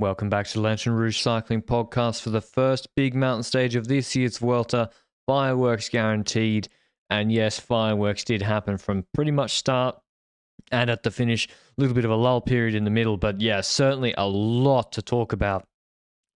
Welcome back to the Lanterne Rouge Cycling Podcast for the first big mountain stage of this year's Vuelta. Fireworks guaranteed. And yes, fireworks did happen from pretty much start and at the finish. A little bit of a lull period in the middle, but yeah, certainly a lot to talk about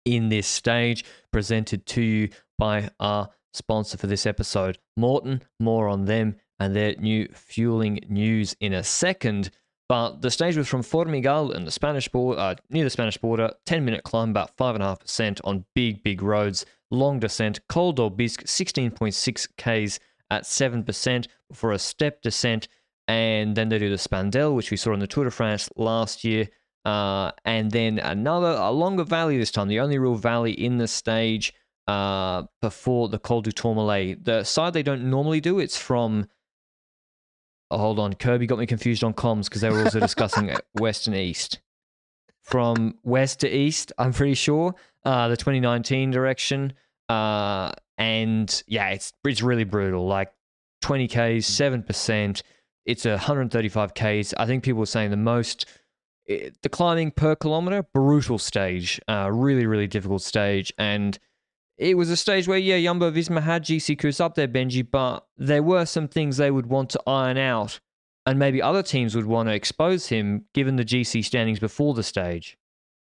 in this stage, presented to you by our sponsor for this episode, Maurten. More on them and their new fueling news in a second. But the stage was from Formigal in the Spanish border, uh, near the Spanish border. Ten minute climb, about five and a half percent on big, big roads. Long descent. Col point six k's at seven percent for a step descent, and then they do the Spandelles, which we saw in the Tour de France last year. Uh, and then another, a longer valley this time, the only real valley in the stage uh, before the Col du Tourmalet. The side they don't normally do, it's from Oh, hold on. Kirby got me confused on comms because they were also discussing west and east. From west to east, I'm pretty sure. Uh, the 2019 direction. Uh, and yeah, it's it's really brutal. Like 20 Ks, 7%. It's a 135 Ks. I think people were saying the most it, the climbing per kilometer, brutal stage. Uh, really, really difficult stage. And it was a stage where, yeah, Jumbo Visma had GC Kuss up there, Benji, but there were some things they would want to iron out, and maybe other teams would want to expose him given the GC standings before the stage.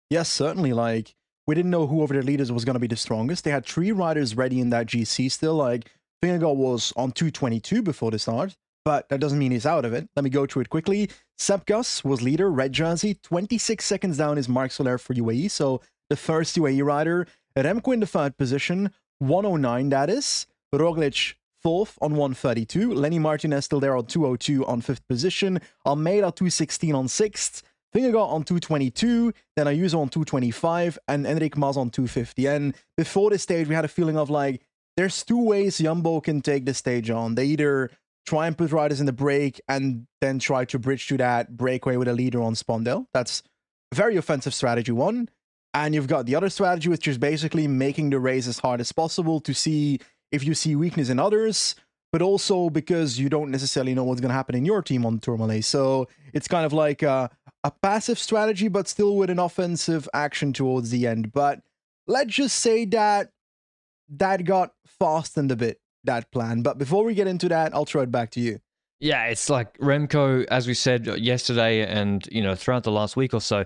Yes, certainly. Like, we didn't know who over their leaders was going to be the strongest. They had three riders ready in that GC still. Like, Vingegaard was on 222 before the start, but that doesn't mean he's out of it. Let me go through it quickly. Sepp Kuss was leader, red jersey. 26 seconds down is Marc Soler for UAE, so the first UAE rider. Remco in the third position, 109 that is. Roglic fourth on 132. Lenny Martinez still there on 202 on fifth position. Almeida 216 on sixth. Vingegaard on 222, then Ayuso on 225, and Enric Mas on 250. And before this stage, we had a feeling of like, there's two ways Jumbo can take the stage on. They either try and put riders in the break and then try to bridge to that breakaway with a leader on Spandelles. That's very offensive strategy one. And you've got the other strategy, which is basically making the race as hard as possible to see if you see weakness in others, but also because you don't necessarily know what's going to happen in your team on the Tourmalet. So it's kind of like a, a passive strategy, but still with an offensive action towards the end. But let's just say that that got fastened a bit, that plan. But before we get into that, I'll throw it back to you. Yeah, it's like Remco, as we said yesterday and, you know, throughout the last week or so,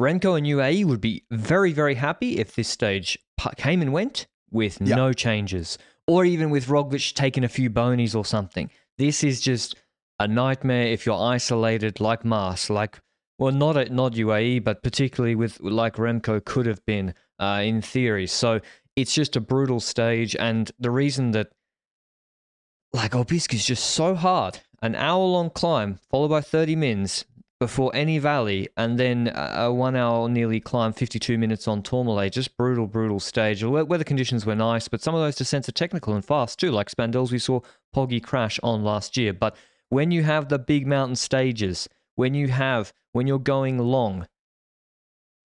Remco and UAE would be very, very happy if this stage came and went with yeah. no changes, or even with Roglic taking a few bonies or something. This is just a nightmare if you're isolated like Mas, like well, not at not UAE, but particularly with like Remco could have been uh, in theory. So it's just a brutal stage, and the reason that like Aubisque is just so hard, an hour long climb followed by 30 mins before any valley, and then a one hour nearly climb, 52 minutes on Tourmalet. Just brutal, brutal stage. The weather conditions were nice, but some of those descents are technical and fast too, like Spandelles we saw Poggy crash on last year. But when you have the big mountain stages, when you have, when you're going long,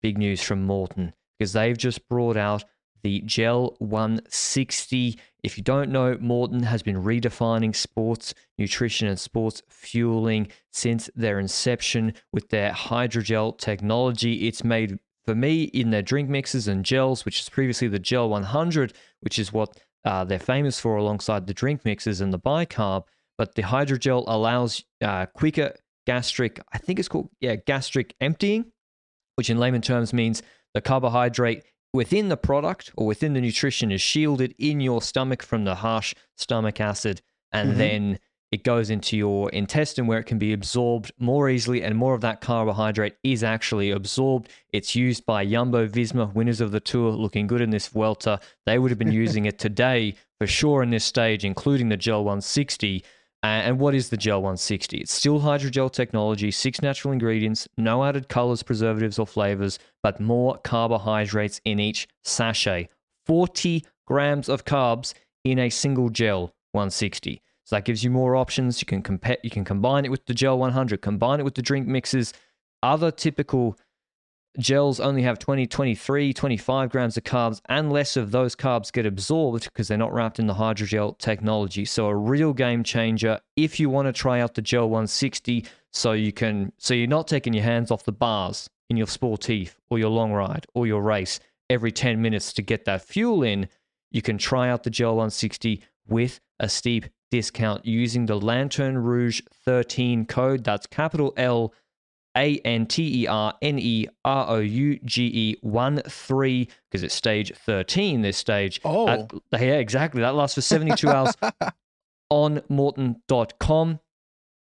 big news from Maurten, because they've just brought out the Gel 160. If you don't know, Maurten has been redefining sports nutrition and sports fueling since their inception with their hydrogel technology. It's made for me in their drink mixes and gels, which is previously the Gel 100, which is what uh, they're famous for alongside the drink mixes and the bicarb. But the hydrogel allows uh, quicker gastric, I think it's called, yeah, gastric emptying, which in layman terms means the carbohydrate within the product or within the nutrition is shielded in your stomach from the harsh stomach acid and mm-hmm. then it goes into your intestine where it can be absorbed more easily and more of that carbohydrate is actually absorbed it's used by Jumbo Visma winners of the tour looking good in this Vuelta they would have been using it today for sure in this stage including the gel 160 And what is the Gel 160? It's still hydrogel technology, six natural ingredients, no added colors, preservatives, or flavors, but more carbohydrates in each sachet. 40 grams of carbs in a single gel 160. So that gives you more options. You can compare, you can combine it with the Gel 100, combine it with the drink mixes. Other typical gels only have 20, 23, 25 grams of carbs, and less of those carbs get absorbed because they're not wrapped in the hydrogel technology. So a real game changer if you want to try out the Gel 160 so you can so you're not taking your hands off the bars in your sportif or your long ride or your race every 10 minutes to get that fuel in. You can try out the Gel 160 with a steep discount using the Lanterne Rouge 13 code. That's capital L a N T E R N E R O U G E 1 3, because it's stage 13 this stage. Oh. At, yeah, exactly. That lasts for 72 hours on Maurten.com.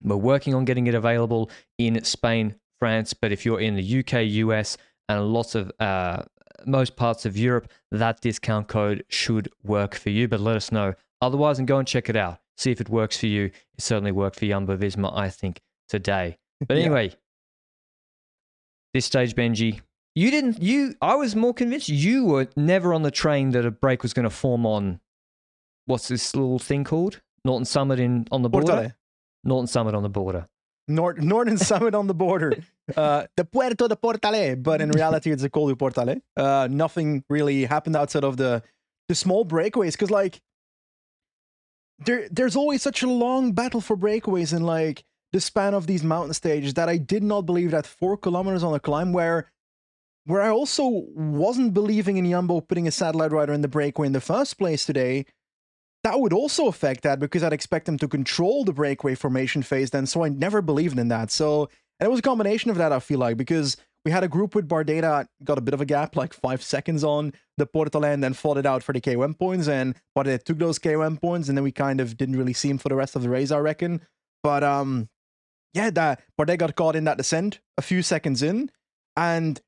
We're working on getting it available in Spain, France, but if you're in the UK, US, and lots of uh, most parts of Europe, that discount code should work for you. But let us know otherwise and go and check it out. See if it works for you. It certainly worked for Jumbo Visma, I think, today. But anyway, yeah this stage, Benji. You didn't. You. I was more convinced you were never on the train that a break was going to form on. What's this little thing called? Norton Summit in on the border. Portale. Norton Summit on the border. Nort- Norton Summit on the border. Uh, the Puerto de Portale, but in reality, it's a Col du Portale. Uh, nothing really happened outside of the the small breakaways, because like there there's always such a long battle for breakaways, and like the span of these mountain stages that I did not believe that four kilometers on a climb where where I also wasn't believing in Jumbo putting a satellite rider in the breakaway in the first place today, that would also affect that because I'd expect them to control the breakaway formation phase then, so I never believed in that. So it was a combination of that, I feel like, because we had a group with Bardeta, got a bit of a gap, like five seconds on the Portale, and then fought it out for the KOM points, and Bardeta took those KOM points, and then we kind of didn't really see him for the rest of the race, I reckon. But um yeah, that Bardet got caught in that descent a few seconds in, and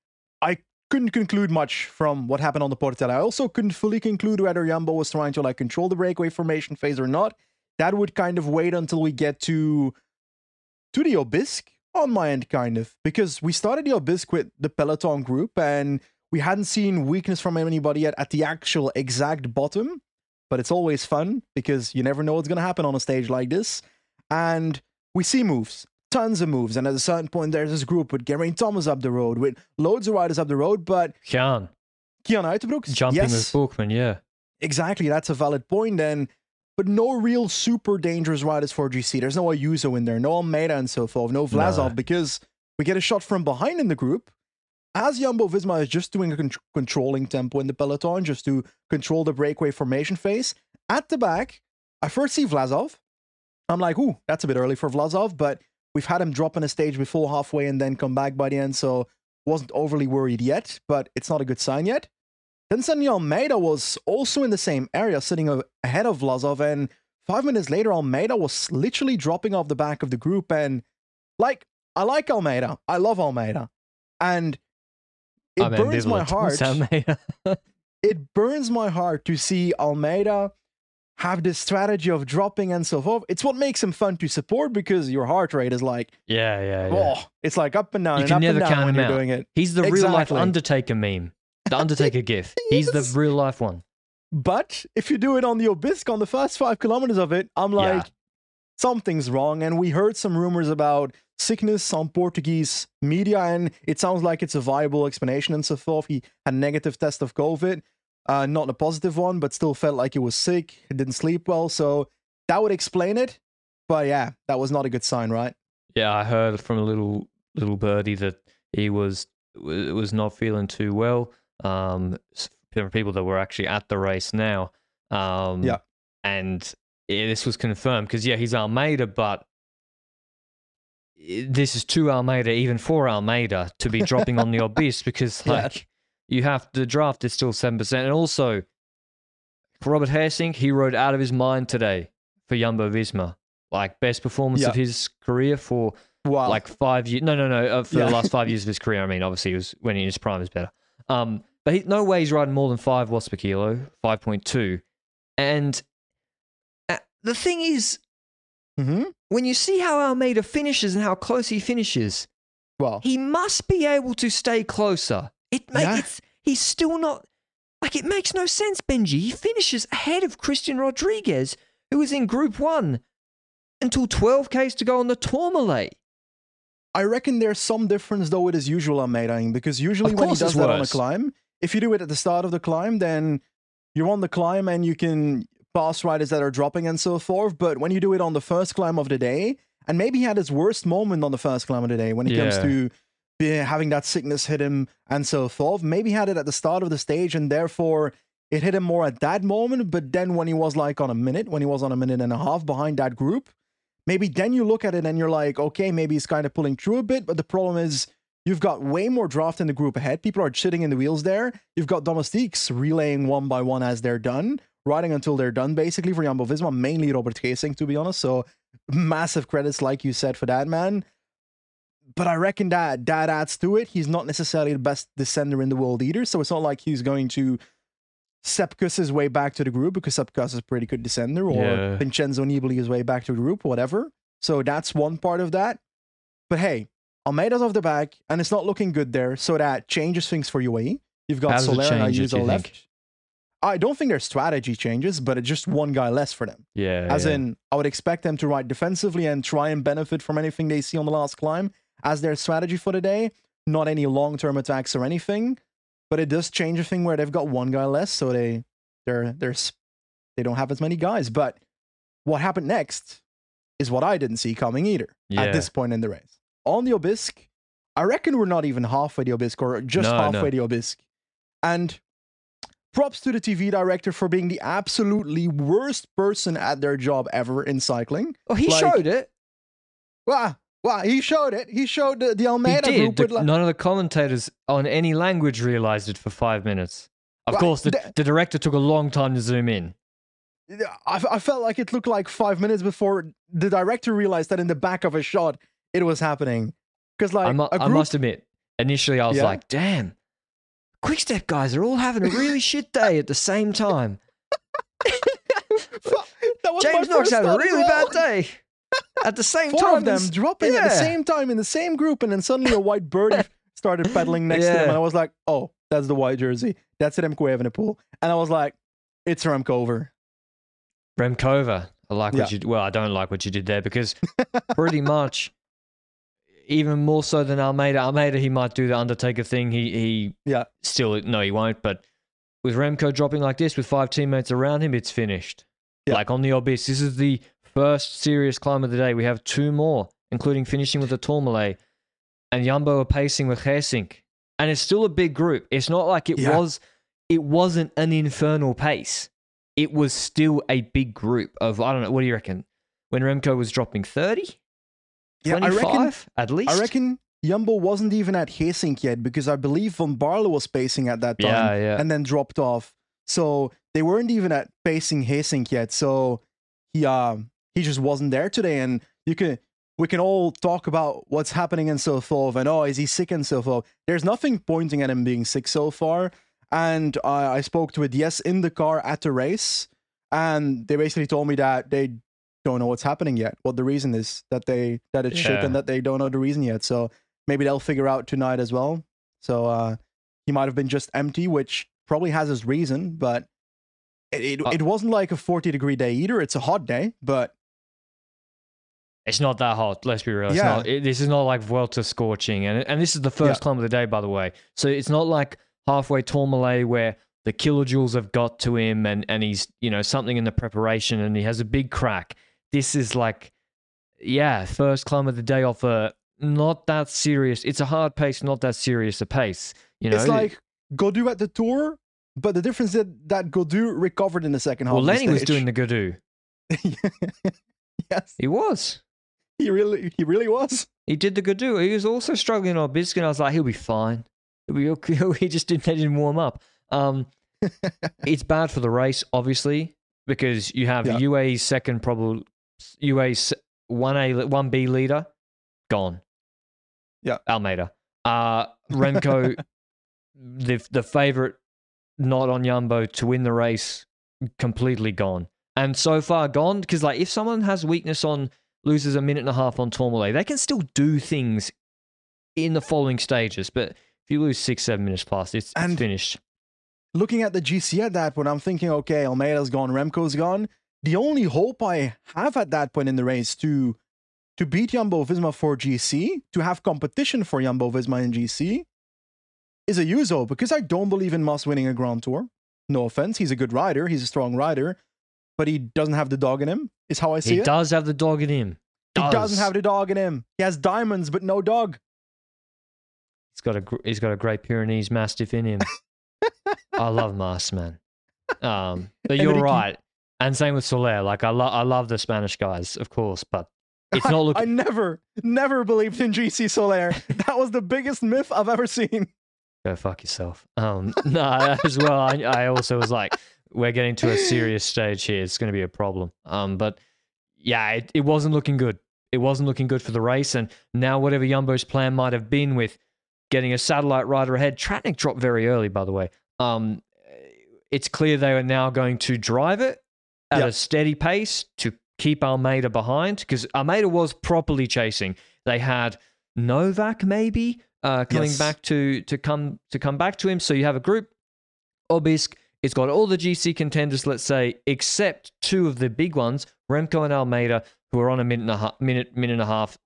I couldn't conclude much from what happened on the Portale. I also couldn't fully conclude whether Yambo was trying to like control the breakaway formation phase or not. That would kind of wait until we get to to the Aubisque on my end, kind of, because we started the Aubisque with the Peloton group and we hadn't seen weakness from anybody yet at the actual exact bottom. But it's always fun because you never know what's going to happen on a stage like this. And we see moves tons of moves. And at a certain point, there's this group with Geraint Thomas up the road, with loads of riders up the road, but Cian. Cian Uijtenbroeks. Jumping yes. with Buchmann, yeah. Exactly, that's a valid point. And but no real super dangerous riders for GC. There's no Ayuso in there, no Almeida and so forth, no Vlasov, no. because we get a shot from behind in the group. As Jumbo Visma is just doing a con- controlling tempo in the peloton, just to control the breakaway formation phase. At the back, I first see Vlasov. I'm like, ooh, that's a bit early for Vlasov, but We've had him drop on a stage before halfway and then come back by the end, so wasn't overly worried yet, but it's not a good sign yet. Then suddenly Almeida was also in the same area, sitting ahead of Vlasov, and five minutes later, Almeida was literally dropping off the back of the group. And like, I like Almeida, I love Almeida, and it I'm burns my heart. it burns my heart to see Almeida have this strategy of dropping and so forth. It's what makes him fun to support because your heart rate is like yeah, yeah, yeah. Oh, it's like up and down. You and can never count him out. Doing it. He's the exactly. real life Undertaker meme, the Undertaker gif. He's the real life one. But if you do it on the Aubisque on the first five kilometers of it, I'm like, yeah. something's wrong. And we heard some rumors about sickness on Portuguese media, and it sounds like it's a viable explanation and so forth. He had a negative test of COVID. Uh, not a positive one, but still felt like he was sick. He didn't sleep well. So that would explain it. But yeah, that was not a good sign, right? Yeah, I heard from a little little birdie that he was was not feeling too well. Um, people that were actually at the race now. Um, yeah, and yeah, this was confirmed because yeah, he's Almeida, but this is too Almeida, even for Almeida, to be dropping on the Aubisque because like you have the draft is still seven percent, and also for Robert Gesink, he rode out of his mind today for Jumbo Visma, like best performance of his career for wow. like five years. No, no, no, uh, for yeah. the last five years of his career. I mean, obviously, he was when he in his prime is better. Um, but he, no way he's riding more than five watts per kilo, five point two, and uh, the thing is, hmm when you see how Almeida finishes and how close he finishes, Well, he must be able to stay closer. It makes Yeah. it's he's still not like it makes no sense, Benji. He finishes ahead of Christian Rodriguez, who was in Group One, until 12 k's to go on the Tourmalet. I reckon there's some difference though with his usual Almeida because usually when he does that on a climb, if you do it at the start of the climb, then you're on the climb and you can pass riders that are dropping and so forth. But when you do it on the first climb of the day, and maybe he had his worst moment on the first climb of the day when it comes to having that sickness hit him and so forth. Maybe had it at the start of the stage and therefore it hit him more at that moment. But then when he was like on a minute, when he was on a minute and a half behind that group, maybe then you look at it and you're like, okay, maybe he's kind of pulling through a bit. But the problem is you've got way more draft in the group ahead. People are sitting in the wheels there. You've got domestiques relaying one by one as they're done, riding until they're done, basically for Jumbo Visma, mainly Robert Gesink, to be honest. So massive credits, like you said, for that man. But I reckon that that adds to it. He's not necessarily the best descender in the world either. So it's not like he's going to Sepp Kuss his way back to the group because Sepp Kuss is a pretty good descender, or Yeah. Vincenzo Nibali his way back to the group, whatever. So that's one part of that. But hey, Almeida's off the back, and it's not looking good there. So that changes things for UAE. You've got How does it Soler and Ayuso left. think? I don't think their strategy changes, but it's just one guy less for them. Yeah. As yeah. in, I would expect them to ride defensively and try and benefit from anything they see on the last climb as their strategy for the day. Not any long term attacks or anything, but it does change a thing where they've got one guy less, so they they're they're they don't have as many guys. But what happened next is what I didn't see coming either Yeah. at this point in the race. On the Aubisque, I reckon we're not even halfway the Aubisque or just No, halfway no. the Aubisque. And props to the TV director for being the absolutely worst person at their job ever in cycling. Oh, he like- showed it. Wow, wow, he showed it. He showed the, the He did. group. The- none of the commentators on any language realized it for five minutes. Of Right, course, the, the- the director took a long time to zoom in. I, I felt like it looked like five minutes before the director realized that in the back of a shot it was happening. Because like I, mu- a I group, must admit, initially I was Yeah? like, damn, quick step guys are all having a really shit day at the same time. that was my James Knox had a really well. bad day at the same Four time. of them This- dropping at the same time in the same group, and then suddenly a white birdie started pedaling next to them, and I was like, "Oh, that's the white jersey. That's Remco Evenepoel." And I was like, "It's Remco over." Remkova. I like what you well, I don't like what you did there because pretty much even more so than Almeida. Almeida he might do the Undertaker thing. He he Yeah. still no he won't, but with Remco dropping like this with five teammates around him, it's finished. Yeah. Like on the Aubisque, this is the first serious climb of the day. We have two more, including finishing with the Tourmalet. And Jumbo are pacing with Gesink. And it's still a big group. It's not like it Yeah. was it wasn't an infernal pace it was still a big group of I don't know. What do you reckon? When Remco was dropping 30? Yeah, I 25 reckon. at least. I reckon Jumbo wasn't even at Gesink yet because I believe Van Baarle was pacing at that time Yeah, yeah. and then dropped off. So they weren't even at pacing Gesink yet. So he um he just wasn't there today. And you can we can all talk about what's happening and so forth. And oh, is he sick and so forth? There's nothing pointing at him being sick so far. And I I spoke to a DS in the car at the race, and they basically told me that they don't know what's happening yet. What the reason is that they that it's shit Yeah. and that they don't know the reason yet. So maybe they'll figure out tonight as well. So uh, he might have been just empty, which probably has his reason, but it it, Uh, it wasn't like a 40 degree day either. It's a hot day, but It's not that hot. Let's be real. It's Yeah. not, it, this is not like Vuelta scorching, and and this is the first climb of the day, by the way. So it's not like halfway Tourmalet where the kilojoules have got to him, and and he's you know something in the preparation, and he has a big crack. This is like, yeah, first climb of the day off a not that serious. It's a hard pace, not that serious a pace. You know, it's like Gaudu at the tour. But the difference is that Gaudu recovered in the second half. well, of the Lenny was doing the Gaudu. yes, He was. He really, he really was. He did the Gaudu. He was also struggling on Biscuit. I was like, he'll be fine. He'll be okay. He just didn't, they didn't warm up. Um, it's bad for the race, obviously, because you have Yeah. UAE's second probably UAE's one A one B leader gone. Yeah. Almeida. Uh Remco, the the favorite, not on Yumbo to win the race, completely gone. And so far gone because like if someone has weakness on loses a minute and a half on Tourmalet. They can still do things in the following stages, but if you lose six, seven minutes plus, it's, it's finished. Looking at the GC at that point, I'm thinking, okay, Almeida's gone, Remco's gone. The only hope I have at that point in the race to to beat Jumbo Visma for GC, to have competition for Jumbo Visma in GC, is Ayuso because I don't believe in Mas winning a Grand Tour. No offense, he's a good rider, he's a strong rider, but he doesn't have the dog in him. Is how I see he it. He does have the dog in him. Does. He doesn't have the dog in him. He has diamonds, but no dog. He's got a he's got a Great Pyrenees Mastiff in him. I love Mas, man. Um, but you're right, and same with Soler. Like I love I love the Spanish guys, of course, but it's not looking. I, I never, never believed in GC Soler. that was the biggest myth I've ever seen. Go fuck yourself. Um, no, as well. I, I also was like, we're getting to a serious stage here. It's going to be a problem. Um, but yeah, it, it wasn't looking good. It wasn't looking good for the race. And now, whatever Jumbo's plan might have been with getting a satellite rider ahead, Tratnik dropped very early, by the way. Um, it's clear they are now going to drive it at yep. a steady pace to keep Almeida behind because Almeida was properly chasing. They had Novak maybe uh, coming yes. back to to come to come back to him. So you have a group. Aubisque, it's got all the GC contenders, let's say, except two of the big ones, Remco and Almeida, who are on a minute and a half, minute, minute and a half.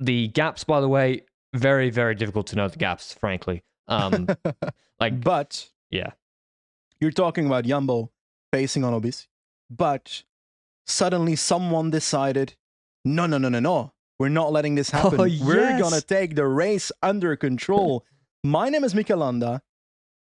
The gaps, by the way, very, very difficult to know the gaps, frankly. Um, like, but yeah, you're talking about Yumbo facing on Aubisque, but suddenly someone decided, no, no, no, no, no, we're not letting this happen. Oh, yes. We're gonna take the race under control. My name is Mikel Landa,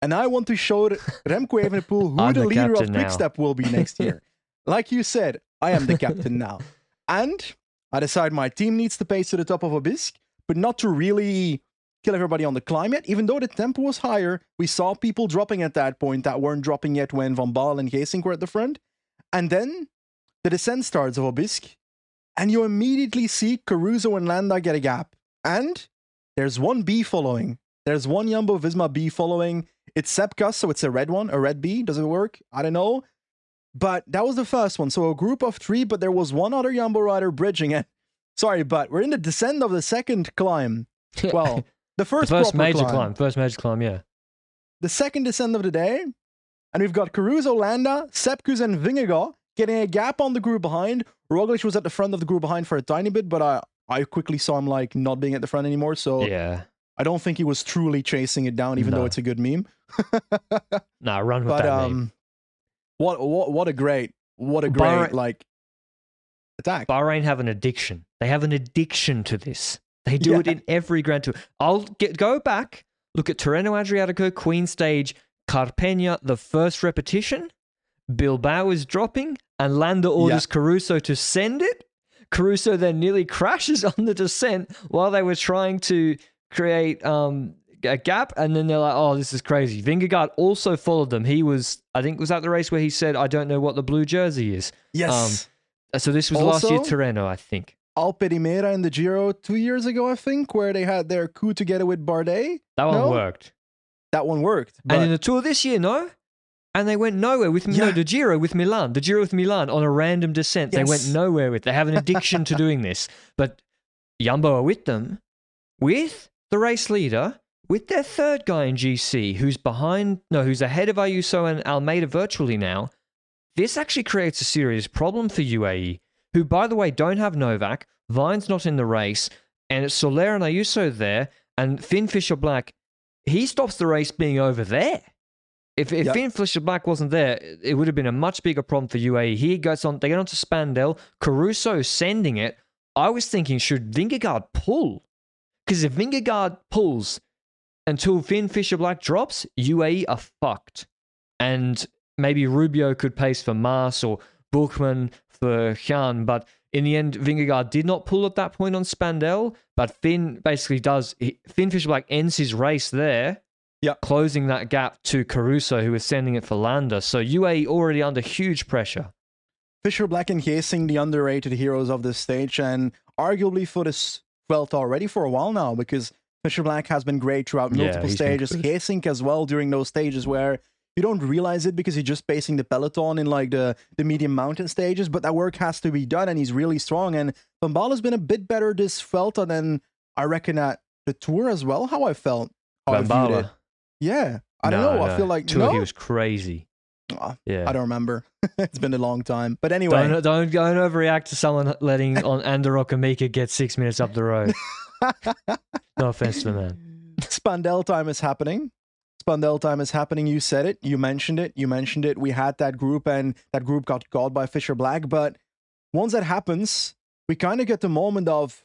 and I want to show Remco Evenepoel who the, the leader of Quickstep will be next year. like you said, I am the captain now. And I decide my team needs to pace to the top of Aubisque, but not to really kill everybody on the climb yet. Even though the tempo was higher, we saw people dropping at that point that weren't dropping yet when Van Baarle and Gesink were at the front. And then the descent starts of Aubisque, and you immediately see Caruso and Landa get a gap. And there's one B following. There's one Jumbo Visma B following. It's Sepp Kuss, so it's a red one, a red B. Does it work? I don't know. But that was the first one. So a group of three, but there was one other Jumbo rider bridging it. Sorry, but we're in the descent of the second climb. Well, the first, the first major climb. climb. First major climb, yeah. The second descent of the day. And we've got Caruso, Landa, Sepp Kuss, and Vingegaard getting a gap on the group behind. Roglic was at the front of the group behind for a tiny bit, but I, I quickly saw him like not being at the front anymore. So yeah, I don't think he was truly chasing it down, even no. though it's a good meme. nah, run with but, that um, meme. What what what a great what a great Bahrain, like attack. Bahrain have an addiction. They have an addiction to this. They do yeah. it in every Grand Tour. I'll get go back, look at Tirreno Adriatico, Queen Stage, Carpegna, the first repetition. Bilbao is dropping, and Landa orders yeah. Caruso to send it. Caruso then nearly crashes on the descent while they were trying to create um, a gap, and then they're like, "Oh, this is crazy." Vingegaard also followed them. He was, I think, was that the race where he said, "I don't know what the blue jersey is." Yes. Um, so this was also, last year Tirreno, I think. Alpe d'Huez in the Giro two years ago, I think, where they had their coup together with Bardet. That one no? worked. That one worked. And in the Tour this year, no and they went nowhere with yeah. no the Giro with Milan, the Giro with Milan on a random descent. Yes. They went nowhere with. They have an addiction to doing this, but Jumbo are with them, with the race leader, with their third guy in GC, who's behind, no, who's ahead of Ayuso and Almeida virtually now. This actually creates a serious problem for UAE, who, by the way, don't have Novak. Vine's not in the race, and it's Soler and Ayuso there, and Finn Fisher Black. He stops the race being over there. If, if yep. Finn Fisher Black wasn't there, it would have been a much bigger problem for UAE. He goes on, they get onto Spandelles. Caruso sending it. I was thinking, should Vingegaard pull? Because if Vingegaard pulls until Finn Fisher Black drops, UAE are fucked. And maybe Rubio could pace for Mas or Buchmann for Cian, but in the end, Vingegaard did not pull at that point on Spandelles, but Finn basically does. Finn Fisher Black ends his race there yeah, closing that gap to Caruso, who is sending it for Landa. So UAE already under huge pressure. Fisher Black and Gesink, the underrated heroes of this stage, and arguably for this felt already for a while now, because Fisher Black has been great throughout multiple yeah, stages. Gesink as well during those stages where you don't realize it because you're just pacing the peloton in like the the medium mountain stages, but that work has to be done, and he's really strong. And Van Baarle's been a bit better this Vuelta than I reckon at the Tour as well. How I felt, how I viewed it. Yeah, I don't No, know. I feel like Tour, no. he was crazy. Ah, Yeah. I don't remember. it's been a long time. But anyway, Don't, don't don't overreact to someone letting on Andorra Kamika get six minutes up the road. no offense to the man. Spandelles time is happening. Spandelles time is happening. You said it. You mentioned it. You mentioned it. We had that group, and that group got caught by Fisher Black. But once that happens, we kind of get the moment of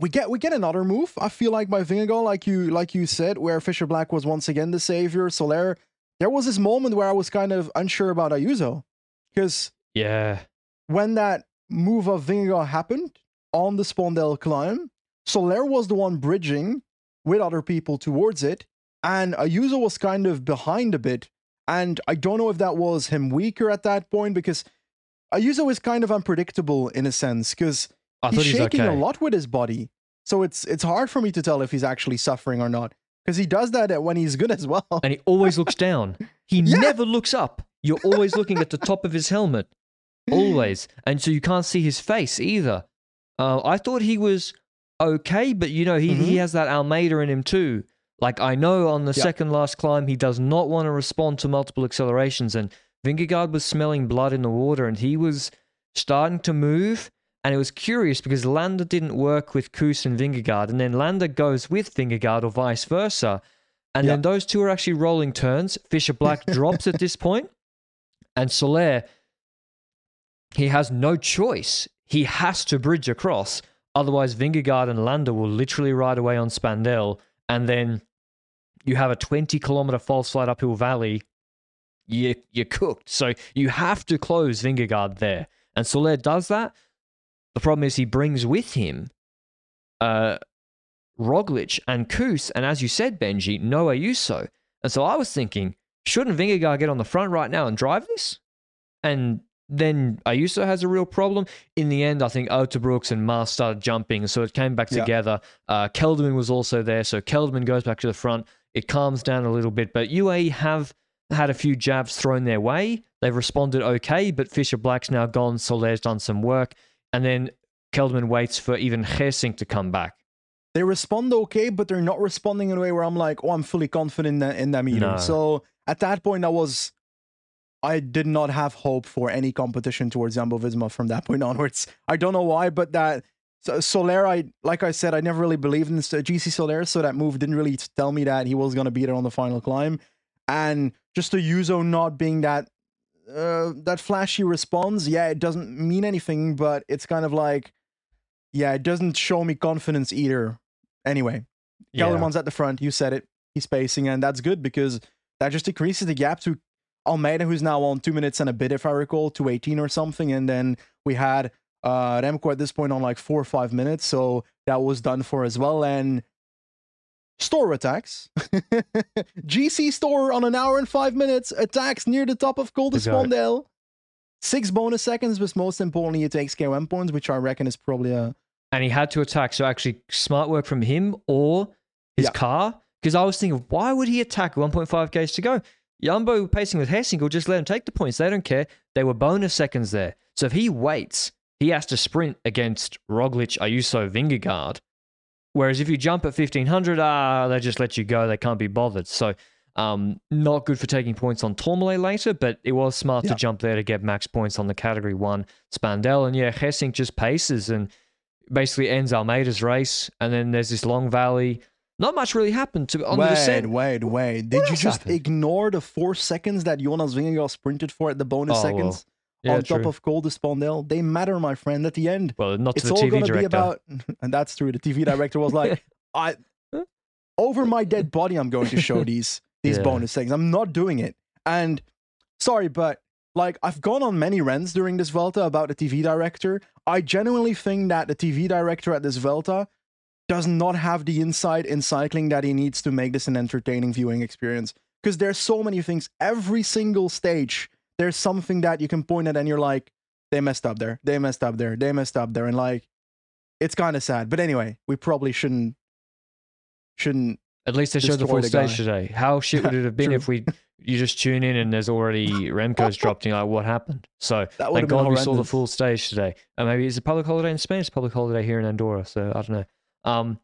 we get we get another move. I feel like by Vingegaard, like you like you said, where Fisher Black was once again the savior. Soler, there was this moment where I was kind of unsure about Ayuso because Yeah. when that move of Vingegaard happened on the Spandelles climb, Soler was the one bridging with other people towards it, and Ayuso was kind of behind a bit. And I don't know if that was him weaker at that point because Ayuso is kind of unpredictable in a sense because he's shaking okay. a lot with his body. So it's it's hard for me to tell if he's actually suffering or not because he does that when he's good as well. And he always looks down. He Yeah. never looks up. You're always looking at the top of his helmet. Always. And so you can't see his face either. Uh, I thought he was okay, but you know, he, he Mhm. has that Almeida in him too. Like I know on the Yeah. second last climb, he does not want to respond to multiple accelerations. And Vingegaard was smelling blood in the water and he was starting to move. And it was curious because Landa didn't work with Kuss and Vingegaard. And then Landa goes with Vingegaard or vice versa. And Yeah. then those two are actually rolling turns. Fisher Black drops at this point, and Soler, he has no choice. He has to bridge across. Otherwise, Vingegaard and Landa will literally ride away on Spandelles. And then you have a 20 kilometer false flat uphill valley. You, you're cooked. So you have to close Vingegaard there. And Soler does that. The problem is he brings with him uh, Roglic and Kuss, and as you said, Benji, no Ayuso. And so I was thinking, shouldn't Vingegaard get on the front right now and drive this? And then Ayuso has a real problem. In the end, I think Uijtenbroeks and Mas started jumping, so it came back Yeah. together. Uh, Kelderman was also there, so Kelderman goes back to the front. It calms down a little bit, but UAE have had a few jabs thrown their way. They've responded okay, but Fisher Black's now gone. Soler's done some work, and then Kelderman waits for even Gesink to come back. they respond okay, but they're not responding in a way where I'm like, oh, I'm fully confident in, that, in them either. No. So at that point, I was, I did not have hope for any competition towards Jumbo Visma from that point onwards. I don't know why, but that so Soler, I like I said, I never really believed in this, uh, GC Soler, so that move didn't really tell me that he was going to beat there on the final climb, and just the Yuzo not being that. Uh, that flashy response, yeah, it doesn't mean anything, but it's kind of like, yeah, it doesn't show me confidence either. Anyway, Kelderman's at the front. You said it. He's pacing, and that's good because that just decreases the gap to Almeida, who's now on two minutes and a bit, if I recall, two eighteen or something. And then we had uh, Remco at this point on like four or five minutes, so that was done for as well. And Storer attacks, GC Storer on an hour and five minutes attacks near the top of Col de Spandelles. Six bonus seconds, but most importantly, it takes KOM points, which I reckon is probably a and he had to attack. So actually, smart work from him or his Yeah. car. Because I was thinking, why would he attack 1.5 k's to go? Jumbo pacing with Gesink will just let him take the points. They don't care. They were bonus seconds there. So if he waits, he has to sprint against Roglic, Ayuso, Vingegaard. Whereas if you jump at 1500, ah, they just let you go. They can't be bothered. So um, not good for taking points on Tourmalet later, but it was smart Yeah. to jump there to get max points on the category one Spandelles. And yeah, Gesink just paces and basically ends Almeida's race. And then there's this long valley. Not much really happened to on the wait, descent. wait, wait. Did you just happened? ignore the four seconds that Jonas Vingegaard sprinted for at the bonus Oh, well. Yeah, on top of Col de They matter, my friend, at the end. well, not to It's the all TV going to director. be about, and that's true. The TV director was like, I, over my dead body, I'm going to show these these Yeah. bonus things. I'm not doing it. And sorry, but like I've gone on many rants during this Vuelta about the TV director. I genuinely think that the TV director at this Vuelta does not have the insight in cycling that he needs to make this an entertaining viewing experience. Because there's so many things. Every single stage, there's something that you can point at and you're like, they messed up there. They messed up there. They messed up there. And like, it's kind of sad. But anyway, we probably shouldn't shouldn't At least they showed the full the stage guy. today. How shit would it have been if we you just tune in and there's already Remco's dropped in. Like, what happened? So thank God we saw the full stage today. And maybe it's a public holiday in Spain. It's a public holiday here in Andorra. So I don't know. Um,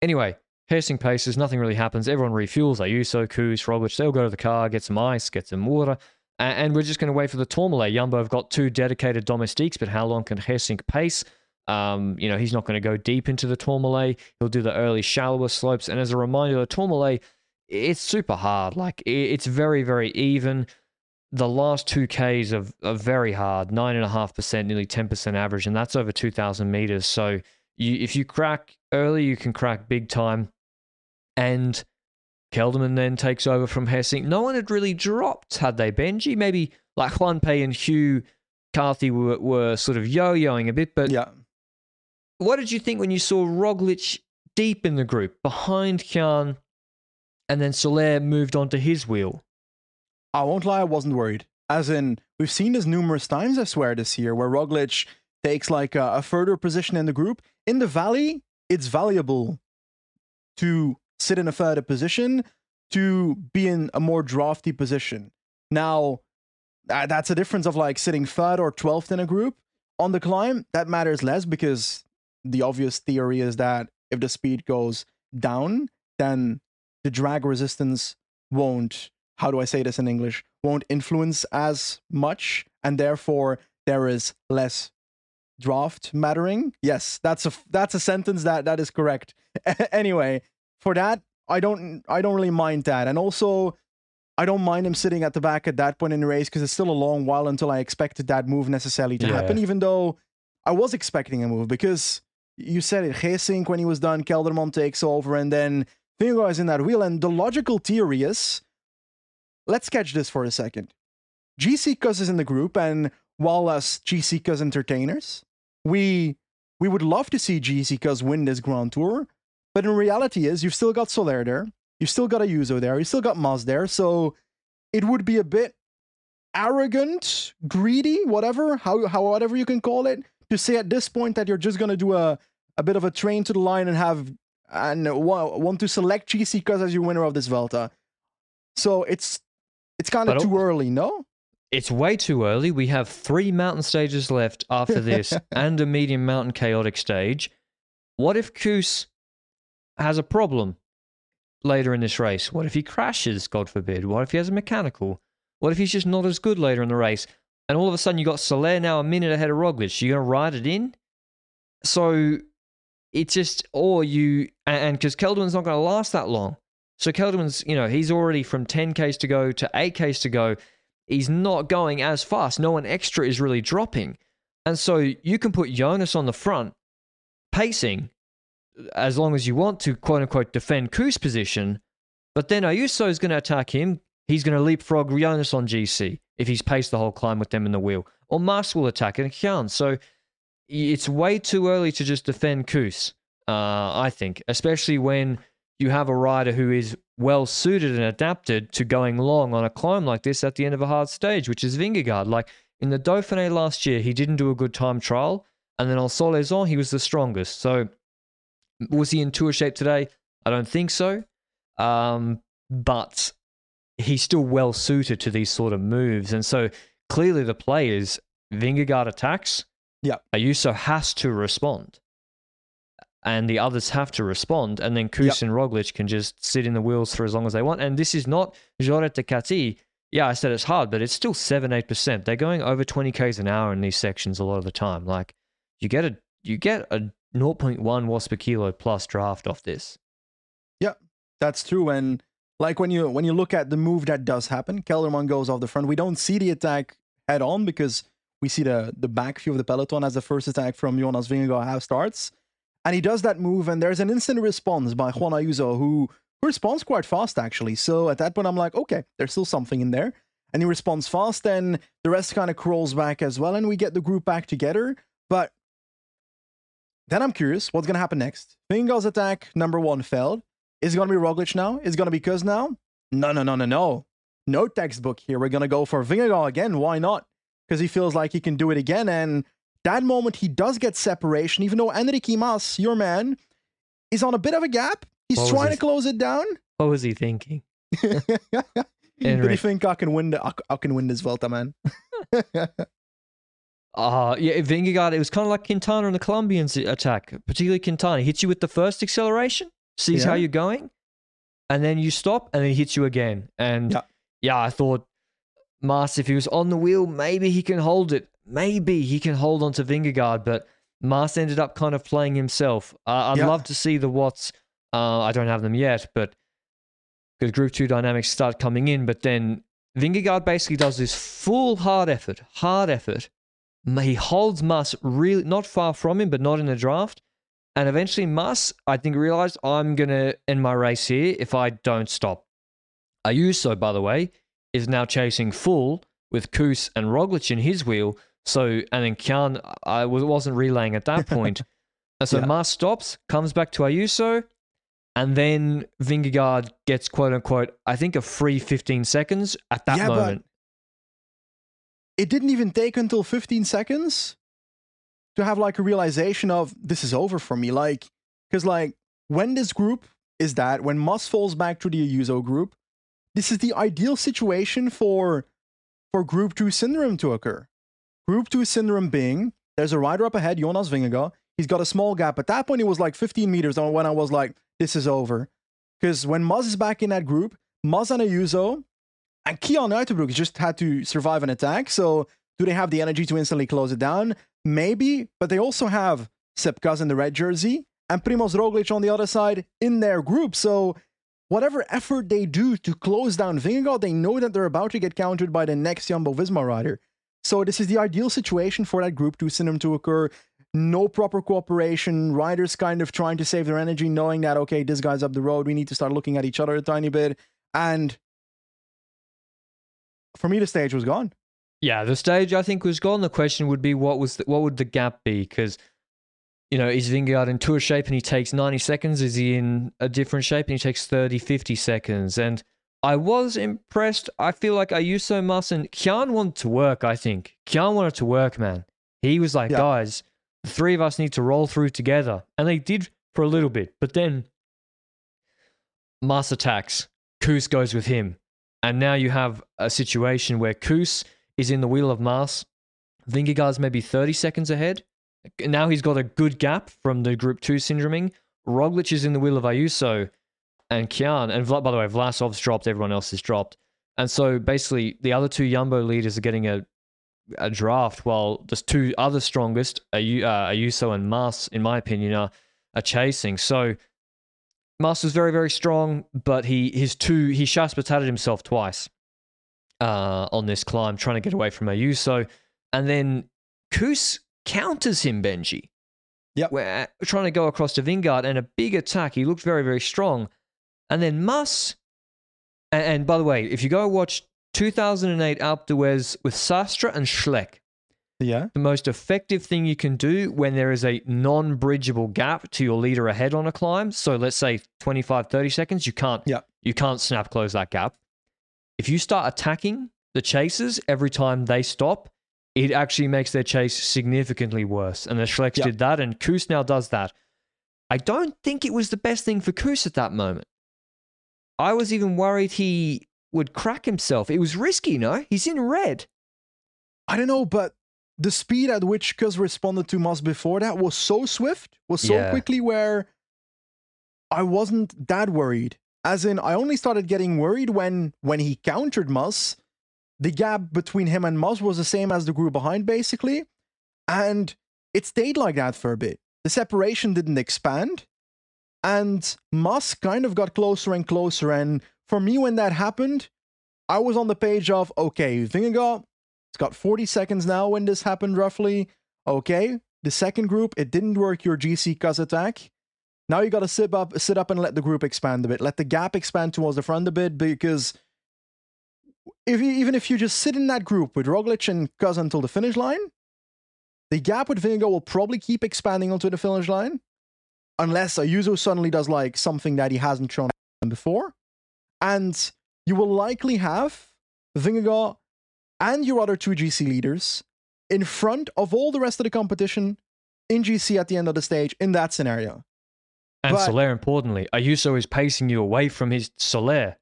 anyway, pacing paces. Nothing really happens. Everyone refuels. They Ayuso, Kuss, Roglic. They'll go to the car, get some ice, get some water. And we're just going to wait for the Tourmalet. Jumbo have got two dedicated domestiques, but how long can Gesink pace? Um, you know, he's not going to go deep into the Tourmalet. He'll do the early, shallower slopes. And as a reminder, the Tourmalet, it's super hard. Like, it's very, very even. The last two Ks are, are very hard 9.5%, nearly 10% average, and that's over 2,000 meters. So you, if you crack early, you can crack big time. And Kelderman then takes over from Gesink. No one had really dropped, had they, Benji? Maybe like Juanpe and Hugh Carthy were, were sort of yo yoing a bit, but yeah. what did you think when you saw Roglic deep in the group behind Cian and then Soler moved onto his wheel? I won't lie, I wasn't worried. As in, we've seen this numerous times, I swear, this year, where Roglic takes like a, a further position in the group. In the valley, it's valuable to sit in a further position, to be in a more drafty position. Now, that's a difference of like sitting third or 12th in a group. On the climb, that matters less because the obvious theory is that if the speed goes down, then the drag resistance won't how do I say this in English, won't influence as much, and therefore there is less draft mattering. Yes, that's a that's a sentence that that is correct. anyway, for that, I don't I don't really mind that, and also I don't mind him sitting at the back at that point in the race because it's still a long while until I expected that move necessarily to Yeah. happen. Even though I was expecting a move because you said it, Gesink when he was done, Kelderman takes over, and then Vingegaard is in that wheel, and the logical theory is let's catch this for a second. GC Kuss is in the group, and while us GC Kuss entertainers, we we would love to see GC Kuss win this Grand Tour, but in reality is you've still got Soler there, you've still got a Ayuso there, you've still got Mas there, so it would be a bit arrogant, greedy, whatever, how how whatever you can call it, to say at this point that you're just gonna do a a bit of a train to the line and have and want to select GC Kuss as your winner of this Vuelta. So it's it's kind of too early, no? It's way too early. We have three mountain stages left after this and a medium mountain chaotic stage. What if Kuss has a problem later in this race? What if he crashes, God forbid? What if he has a mechanical? What if he's just not as good later in the race? And all of a sudden you got Soler now a minute ahead of Roglic. You're going to ride it in? So it's just, or you, and because Kelderman's not going to last that long. So Kelderman's, you know, he's already from 10Ks to go to 8Ks to go he's not going as fast. No one extra is really dropping. And so you can put Jonas on the front, pacing, as long as you want to quote unquote defend Kuss' position. But then Ayuso is going to attack him. He's going to leapfrog Rionis on GC if he's paced the whole climb with them in the wheel. Or Mas will attack and Cian. So it's way too early to just defend Kuss, uh, I think, especially when you have a rider who is well suited and adapted to going long on a climb like this at the end of a hard stage, which is Vingegaard. Like in the Dauphiné last year, he didn't do a good time trial, and then on Solaison, he was the strongest. So was he in tour shape today? I don't think so. Um, but he's still well suited to these sort of moves. And so clearly the play is Vingegaard attacks. Yeah. Ayuso has to respond. And the others have to respond. And then Kuss and Roglic can just sit in the wheels for as long as they want. And this is not Xorret de Catí. Yeah, I said it's hard, but it's still 7 8%. They're going over 20 Ks an hour in these sections a lot of the time. Like you get a you get a 0.1 watts per kilo plus draft off this. Yeah, that's true. And like when you when you look at the move that does happen, Kelderman goes off the front. We don't see the attack head on because we see the the back view of the peloton as the first attack from Jonas Vingegaard half starts. And he does that move, and there's an instant response by Juan Ayuso, who responds quite fast actually. So at that point, I'm like, okay, there's still something in there. And he responds fast, and the rest kind of crawls back as well, and we get the group back together. Then I'm curious, what's gonna happen next? Vingegaard's attack number one failed. Is it going to be Roglic now? Is it going to be Kuss now? No, no, no, no, no. No textbook here. We're going to go for Vingegaard again. Why not? Because he feels like he can do it again. And that moment, he does get separation, even though Enrique Mas, your man, is on a bit of a gap. He's What trying he- to close it down. What was he thinking? do you think I can win the I, I can win this Vuelta, man? Uh, yeah, Vingegaard, it was kind of like Quintana in the Colombians attack, particularly Quintana. Hits you with the first acceleration, sees Yeah. how you're going, and then you stop, and then he hits you again. And Yeah. yeah, I thought Mas, if he was on the wheel, maybe he can hold it. Maybe he can hold on to Vingegaard, but Mas ended up kind of playing himself. Uh, I'd Yeah. love to see the Watts. Uh, I don't have them yet, but because Group 2 dynamics start coming in, but then Vingegaard basically does this full hard effort, hard effort. He holds Mas really not far from him, but not in the draft. And eventually, Mas, I think, realized I'm going to end my race here if I don't stop. Ayuso, by the way, is now chasing full with Kuss and Roglic in his wheel. So, and then Cian, I was- wasn't relaying at that point. and so Yeah. Mas stops, comes back to Ayuso, and then Vingegaard gets quote unquote, I think, a free 15 seconds at that Yeah, moment. It didn't even take until 15 seconds to have like a realization of this is over for me. Like, because like when this group is that, when Mas falls back to the Ayuso group, this is the ideal situation for for group two syndrome to occur. Group two syndrome being there's a rider up ahead, Jonas Vingegaard. He's got a small gap. At that point, it was like 15 meters when I was like, this is over. Because when Mas is back in that group, Mas and Ayuso and Cian Uijtdebroeks just had to survive an attack. So do they have the energy to instantly close it down? Maybe, but they also have Sepp Kuss in the red jersey and Primoz Roglic on the other side in their group. So whatever effort they do to close down Vingegaard, they know that they're about to get countered by the next Jumbo Visma rider. So this is the ideal situation for that group to syndrome to occur. No proper cooperation. Riders kind of trying to save their energy, knowing that okay, this guy's up the road. We need to start looking at each other a tiny bit. And for me, the stage was gone. Yeah, the stage I think was gone. The question would be what was the, what would the gap be? Because you know, is Vingegaard in tour shape and he takes 90 seconds? Is he in a different shape and he takes 30, 50 seconds? And I was impressed. I feel like Ayuso mustn't. Cian wanted to work, I think. Cian wanted to work, man. He was like, Yeah. guys, the three of us need to roll through together. And they did for a little bit. But then Mas attacks. Kuss goes with him. And now you have a situation where Kuss is in the wheel of Mas. Vingegaard's maybe 30 seconds ahead. Now he's got a good gap from the Group 2 syndroming. Roglic is in the wheel of Ayuso and Cian. And by the way, Vlasov's dropped, everyone else is dropped. And so basically, the other two Jumbo leaders are getting a, a draft, while the two other strongest, uh, Ayuso and Mas, in my opinion, are, are chasing. So Mas was very, very strong, but he his two he shaspatated himself twice uh, on this climb, trying to get away from Ayuso. And then Kuss counters him, Benji. Yep. Where trying to go across to Vingegaard and a big attack. He looked very, very strong. And then Mas, and, and by the way, if you go watch 2008 Alpe d'Huez with Sastre and Schleck, Yeah. the most effective thing you can do when there is a non-bridgeable gap to your leader ahead on a climb. So let's say 25 30 seconds you can't Yeah. you can't snap close that gap. If you start attacking the chasers every time they stop it actually makes their chase significantly worse. And the Schlecks Yeah. did that and Kuss now does that. I don't think it was the best thing for Kuss at that moment. I was even worried he would crack himself. It was risky no he's in red. I don't know, but the speed at which Kuss responded to Mas before that was so swift, was so Yeah. quickly where I wasn't that worried. As in, I only started getting worried when when he countered Mas. The gap between him and Mas was the same as the group behind, basically. And it stayed like that for a bit. The separation didn't expand. And Mas kind of got closer and closer. And for me, when that happened, I was on the page of okay, Vingegaard, it's got 40 seconds now when this happened, roughly. Okay, the second group, it didn't work your GC Kuss attack. Now you got to sit up, sit up and let the group expand a bit. Let the gap expand towards the front a bit because if you, even if you just sit in that group with Roglic and Kuss until the finish line, the gap with Vingegaard will probably keep expanding onto the finish line, unless Ayuso suddenly does like something that he hasn't shown before, and you will likely have Vingegaard and your other two GC leaders in front of all the rest of the competition in GC at the end of the stage in that scenario. And But- Soler, importantly, Ayuso is pacing you away from his Soler.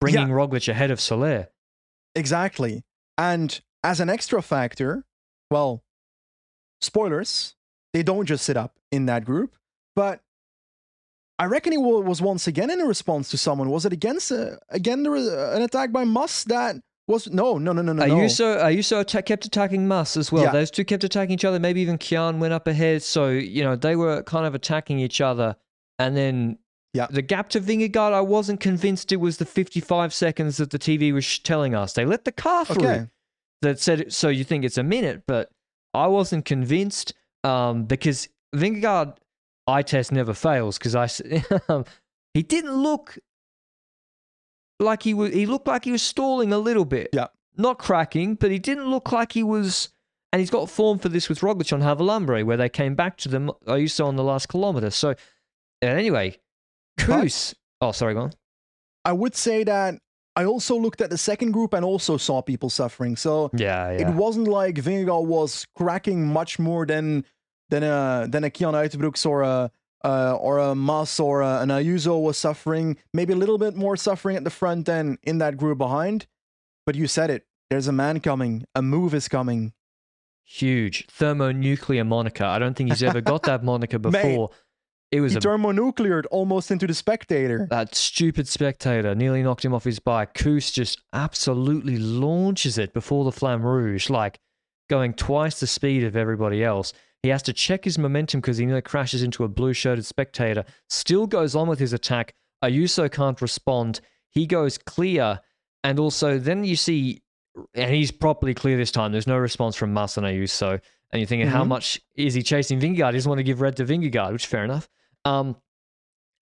bringing yeah. Roglic ahead of Soler. Exactly. And as an extra factor, well, spoilers, they don't just sit up in that group, but I reckon it was once again in a response to someone. Was it against uh, again was an attack by Mas that was no no no no no. Ayuso Ayuso atta- kept attacking Mas as well. Yeah. Those two kept attacking each other. Maybe even Cian went up ahead. So you know they were kind of attacking each other, and then yeah. The gap to Vingegaard, I wasn't convinced it was the 55 seconds that the TV was telling us. They let the car through okay. that said, so you think it's a minute, but I wasn't convinced um, because Vingegaard eye test never fails because I he didn't look like he was. He looked like he was stalling a little bit. Yeah, not cracking, but he didn't look like he was. And he's got form for this with Roglic on Javalambre, where they came back to them. I used to on the last kilometer. So, anyway, Kuss. Oh, sorry, go on. I would say that I also looked at the second group and also saw people suffering. So yeah, yeah. it wasn't like Vingegaard was cracking much more than than a than a Cian Uijtdebroeks or a uh, or a Mas or a, an Ayuso was suffering. Maybe a little bit more suffering at the front than in that group behind. But you said it. There's a man coming. A move is coming. Huge thermonuclear moniker. I don't think he's ever got that moniker before. Mate, it was he a, thermonucleared almost into the spectator. That stupid spectator nearly knocked him off his bike. Kuss just absolutely launches it before the Flamme Rouge, like going twice the speed of everybody else. He has to check his momentum because he nearly crashes into a blue shirted spectator. Still goes on with his attack. Ayuso can't respond. He goes clear. And also, then you see, and he's properly clear this time. There's no response from Mas and Ayuso. And you're thinking, mm-hmm. how much is he chasing Vingegaard? He doesn't want to give red to Vingegaard, which fair enough. Um,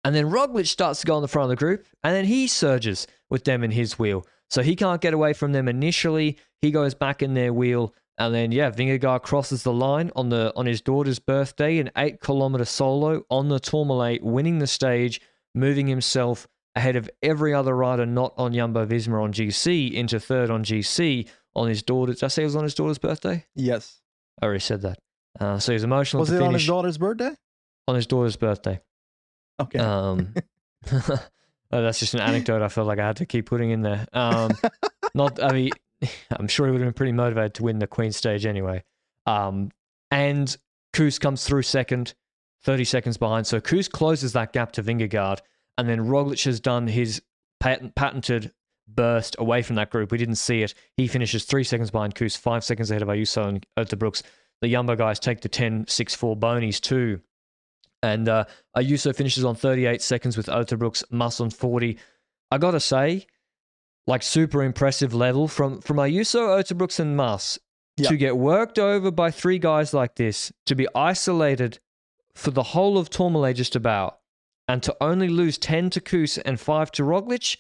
and then Roglic starts to go on the front of the group, and then he surges with them in his wheel. So he can't get away from them initially. He goes back in their wheel, and then yeah, Vingegaard crosses the line on the on his daughter's birthday, an eight kilometer solo on the Tourmalet, winning the stage, moving himself ahead of every other rider not on Jumbo Visma on GC into third on GC on his daughter. Did I say it was on his daughter's birthday? Yes. I already said that. Uh, so he's emotional. Was it finish. on his daughter's birthday? On his daughter's birthday. Okay. Um, oh, that's just an anecdote. I felt like I had to keep putting in there. Um, not. I mean, I'm sure he would have been pretty motivated to win the Queen stage anyway. Um, and Kuss comes through second, 30 seconds behind. So Kuss closes that gap to Vingegaard, and then Roglic has done his patent, patented burst away from that group. We didn't see it. He finishes three seconds behind Kuss, five seconds ahead of Ayuso and brooks The Jumbo guys take the 10 6 4 bonies too. And uh, Ayuso finishes on 38 seconds with Uijtdebroeks, Mas on 40. I gotta say, like super impressive level from from Ayuso, Uijtdebroeks, and Mas yep. to get worked over by three guys like this, to be isolated for the whole of Tourmalet just about, and to only lose 10 to Kuss and 5 to Roglic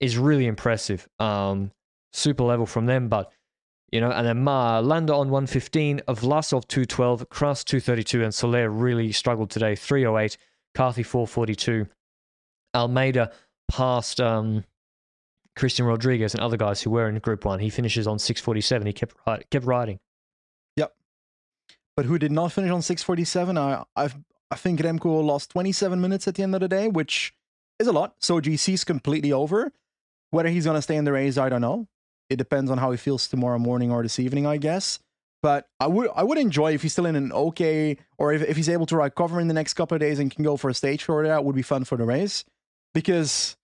is really impressive. Um, super level from them, but you know, and then Ma, Landa on 115, Vlasov 212, Cras 232, and Soler really struggled today, 308, Carthy 442. Almeida passed um, Christian Rodriguez and other guys who were in Group 1. He finishes on 647. He kept, kept riding. Yep. But who did not finish on 647? I, i I think Remco lost 27 minutes at the end of the day, which is a lot. So GC's completely over. Whether he's going to stay in the race, I don't know. It depends on how he feels tomorrow morning or this evening, I guess. But I would I would enjoy if he's still in an okay or if, if he's able to ride cover in the next couple of days and can go for a stage for that would be fun for the race. Because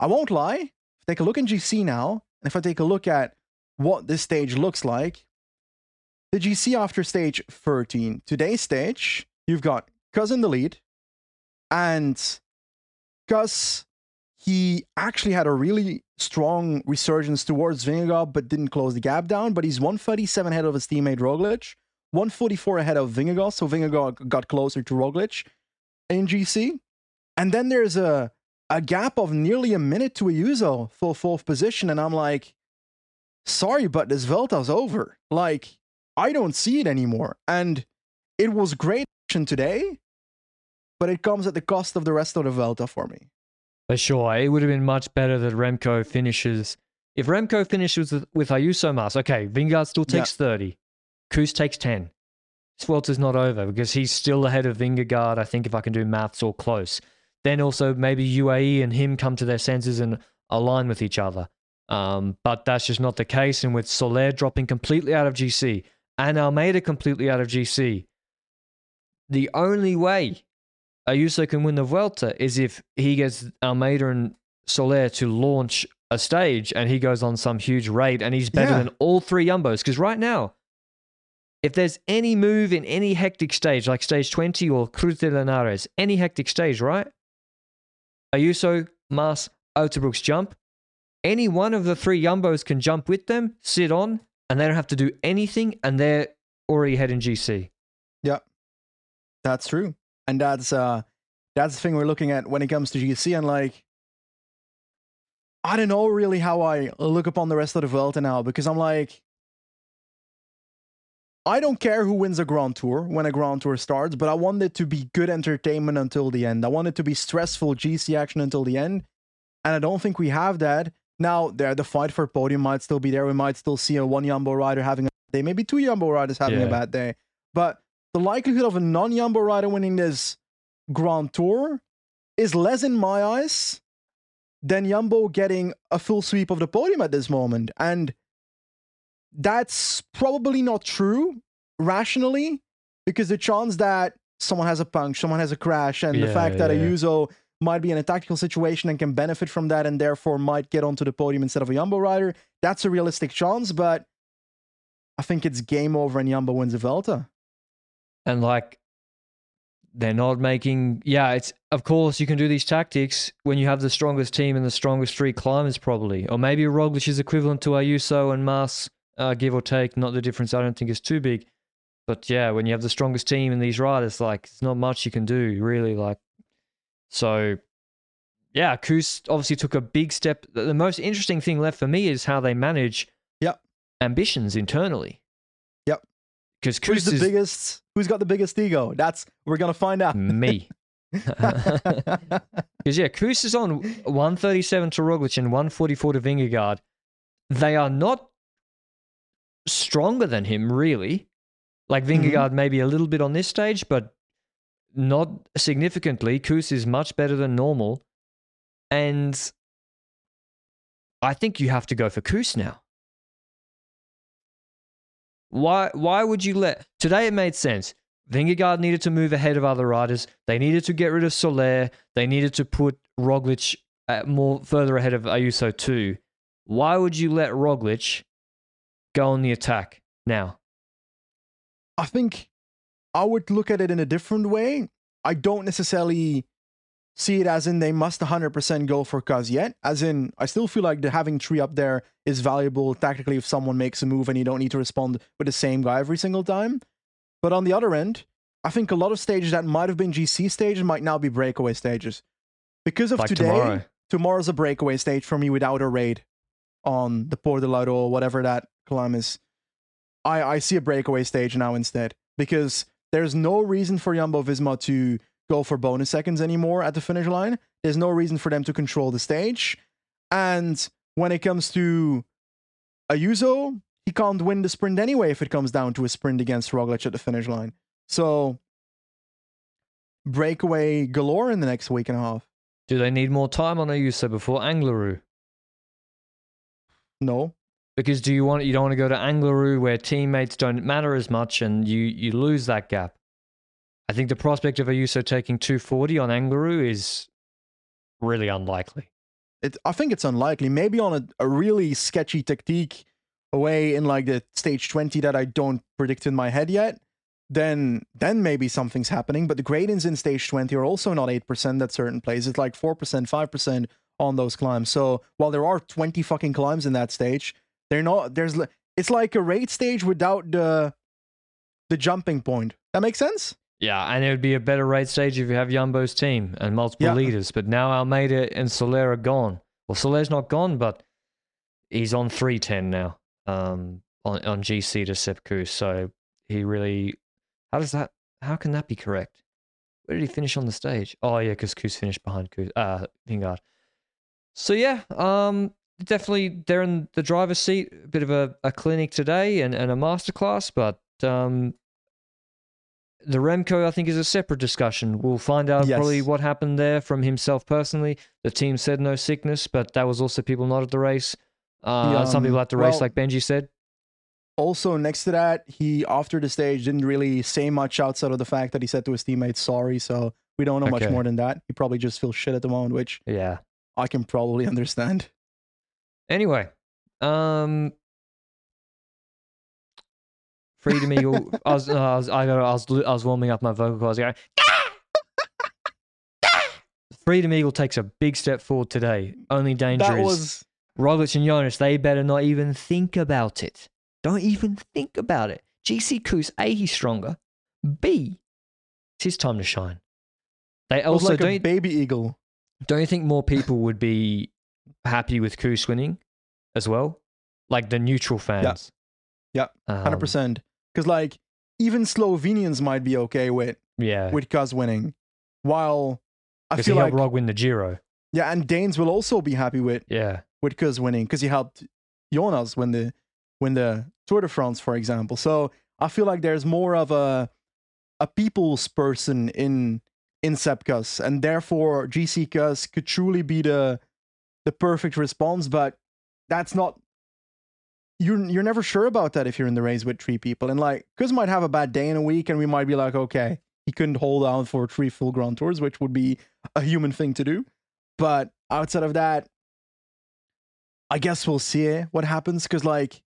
I won't lie, take a look in GC now, and if I take a look at what this stage looks like, the GC after stage 13, today's stage, you've got Kuss in the lead, and Kuss he actually had a really strong resurgence towards Vingegaard, but didn't close the gap down. But he's 137 ahead of his teammate Roglic, 144 ahead of Vingegaard. So Vingegaard got closer to Roglic in GC. And then there's a, a gap of nearly a minute to Ayuso for fourth position. And I'm like, sorry, but this Vuelta's over. Like, I don't see it anymore. And it was great action today, but it comes at the cost of the rest of the Vuelta for me. For sure. It would have been much better that Remco finishes. If Remco finishes with, with Ayuso Mas, okay, Vingegaard still takes yeah. 30. Kuss takes 10. Vuelta's not over because he's still ahead of Vingegaard, I think, if I can do maths or close. Then also maybe UAE and him come to their senses and align with each other. Um, but that's just not the case. And with Soler dropping completely out of GC and Almeida completely out of GC, the only way Ayuso can win the Vuelta is if he gets Almeida and Soler to launch a stage and he goes on some huge raid and he's better Yeah. than all three Yumbos. Because right now, if there's any move in any hectic stage, like stage 20 or Cruz de Linares, any hectic stage, right? Ayuso, Mas, Uijtdebroeks jump. Any one of the three Yumbos can jump with them, sit on, and they don't have to do anything, and they're already heading GC. Yeah, that's true. And that's uh that's the thing we're looking at when it comes to GC and like I don't know really how I look upon the rest of the world now because I'm like I don't care who wins a Grand Tour when a Grand Tour starts, but I want it to be good entertainment until the end. I want it to be stressful GC action until the end. And I don't think we have that. Now, there the fight for podium might still be there. We might still see a one Yumbo rider having a day, maybe two Yumbo riders having Yeah. a bad day. But the likelihood of a non Yumbo rider winning this Grand Tour is less in my eyes than Yumbo getting a full sweep of the podium at this moment. And that's probably not true rationally because the chance that someone has a punch, someone has a crash, and the Yeah, fact that yeah. Ayuso might be in a tactical situation and can benefit from that and therefore might get onto the podium instead of a Yumbo rider, that's a realistic chance, but I think it's game over and Yumbo wins the Vuelta. and like they're not making yeah it's of course you can do these tactics when you have the strongest team and the strongest three climbers probably or maybe Roglic is equivalent to Ayuso and Mas uh, give or take not the difference I don't think is too big but yeah when you have the strongest team and these riders like there's not much you can do really like so yeah Kuss obviously took a big step the most interesting thing left for me is how they manage Yep. ambitions internally Yep. because Who's Kuss the is biggest? Who's got the biggest ego? That's we're gonna find out. me Because yeah, Kuss is on 137 to Roglic and 144 to Vingegaard. They are not stronger than him, really. Like Vingegaard, maybe a little bit on this stage, but not significantly. Kuss is much better than normal, and I think you have to go for Kuss now. Why? Why would you let today? It made sense. Vingegaard needed to move ahead of other riders. They needed to get rid of Soler. They needed to put Roglic uh, more further ahead of Ayuso too. Why would you let Roglic go on the attack now? I think I would look at it in a different way. I don't necessarily see it as in they must 100% go for Kuss yet. As in, I still feel like the having tree up there is valuable tactically if someone makes a move and you don't need to respond with the same guy every single time. But on the other end, I think a lot of stages that might have been GC stages might now be breakaway stages. Because of Like today, tomorrow. tomorrow's a breakaway stage for me without a raid on the Port de Larrau or whatever that climb. I, I see a breakaway stage now instead because there's no reason for Jumbo Visma to go for bonus seconds anymore at the finish line. There's no reason for them to control the stage. And when it comes to Ayuso, he can't win the sprint anyway if it comes down to a sprint against Roglic at the finish line. So breakaway galore in the next week and a half. Do they need more time on Ayuso before Angliru? No, Because do you want you don't want to go to Angliru where teammates don't matter as much and you you lose that gap. I think the prospect of Ayuso taking 240 on Angliru is really unlikely. it, I think it's unlikely. Maybe on a, a really sketchy tactique away in like the stage 20 that I don't predict in my head yet, then then maybe something's happening. But the gradients in stage 20 are also not 8% at certain places. It's like 4%, 5% on those climbs. So while there are 20 fucking climbs in that stage, they're not there's it's like a raid stage without the the jumping point. That makes sense? Yeah, and it would be a better raid stage if you have Jumbo's team and multiple Yeah. leaders. But now Almeida and Soler are gone. Well, Soler's not gone, but he's on 310 now um, on, on GC to Sepp Kuss. So he really. How does that. How can that be correct? Where did he finish on the stage? Oh, yeah, because Kuss finished behind Kuss, uh, Vingegaard. So, yeah, um, definitely they're in the driver's seat. A bit of a, a clinic today and, and a masterclass, but um, the Remco, I think, is a separate discussion. We'll find out Yes. probably what happened there from himself personally. The team said no sickness, but that was also people not at the race. Uh, The, some people um, at the race, like Benji said. Also, next to that, he after the stage didn't really say much outside of the fact that he said to his teammates sorry. So we don't know much more than that. He probably just feels shit at the moment, which Yeah. I can probably understand. Anyway, um, Freedom Eagle. I was, uh, I was, I, got, I was, I was warming up my vocal cords. Going, Freedom Eagle takes a big step forward today. Only danger That is was Roglic and Jonas. They better not even think about it. Don't even think about it. GC Kuss, A, he's stronger. B, it's his time to shine. They also like don't, baby eagle. don't you think more people would be happy with Kuss winning as well? Like the neutral fans. Yeah, Hundred Um, percent. Because like even Slovenians might be okay with Yeah. with Kuss winning, while I he feel helped like Rog win the Giro. yeah, and Danes will also be happy with Yeah. with Kuss winning because he helped Jonas win the win the Tour de France, for example. So I feel like there's more of a a people's person in in Sepp Kuss, and therefore GC Kuss could truly be the the perfect response. But that's not you're you're never sure about that if you're in the race with three people. And like Kuss might have a bad day in a week, and we might be like, okay, he couldn't hold out for three full Grand Tours, which would be a human thing to do. But outside of that, I guess we'll see what happens because like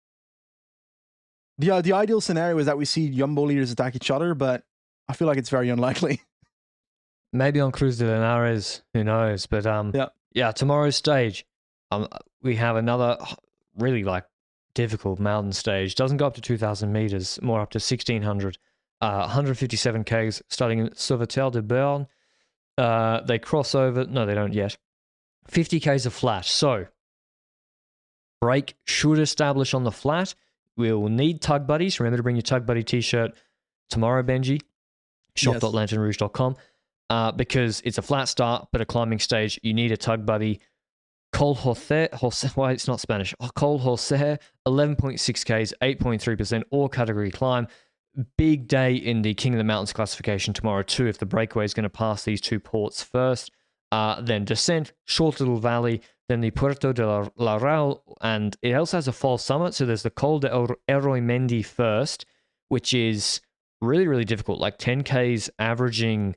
the uh, the ideal scenario is that we see Jumbo leaders attack each other, but I feel like it's very unlikely. Maybe on Cruz de Linares, who knows? But um, Yeah. Yeah. Tomorrow's stage, um, we have another really like difficult mountain stage. Doesn't go up to two thousand meters, more up to sixteen hundred. Uh, 157 k's starting in Sauveterre de Béarn. Uh, they cross over. No, they don't yet. 50 k's of flat. So break should establish on the flat. We'll need tug buddies. Remember to bring your tug buddy t-shirt tomorrow, Benji. Shop.lanternerouge.com. Uh, because it's a flat start, but a climbing stage. You need a tug buddy. Col Jose, Jose why it's not Spanish. Oh, Col Jose, 11.6 Ks, 8.3%, all category climb. Big day in the King of the Mountains classification tomorrow, too, if the breakaway is going to pass these two ports first. Uh, then descent, short little valley, then the Puerto de la, la Real, and it also has a false summit. So there's the Col de Erroymendi first, which is really, really difficult, like 10Ks averaging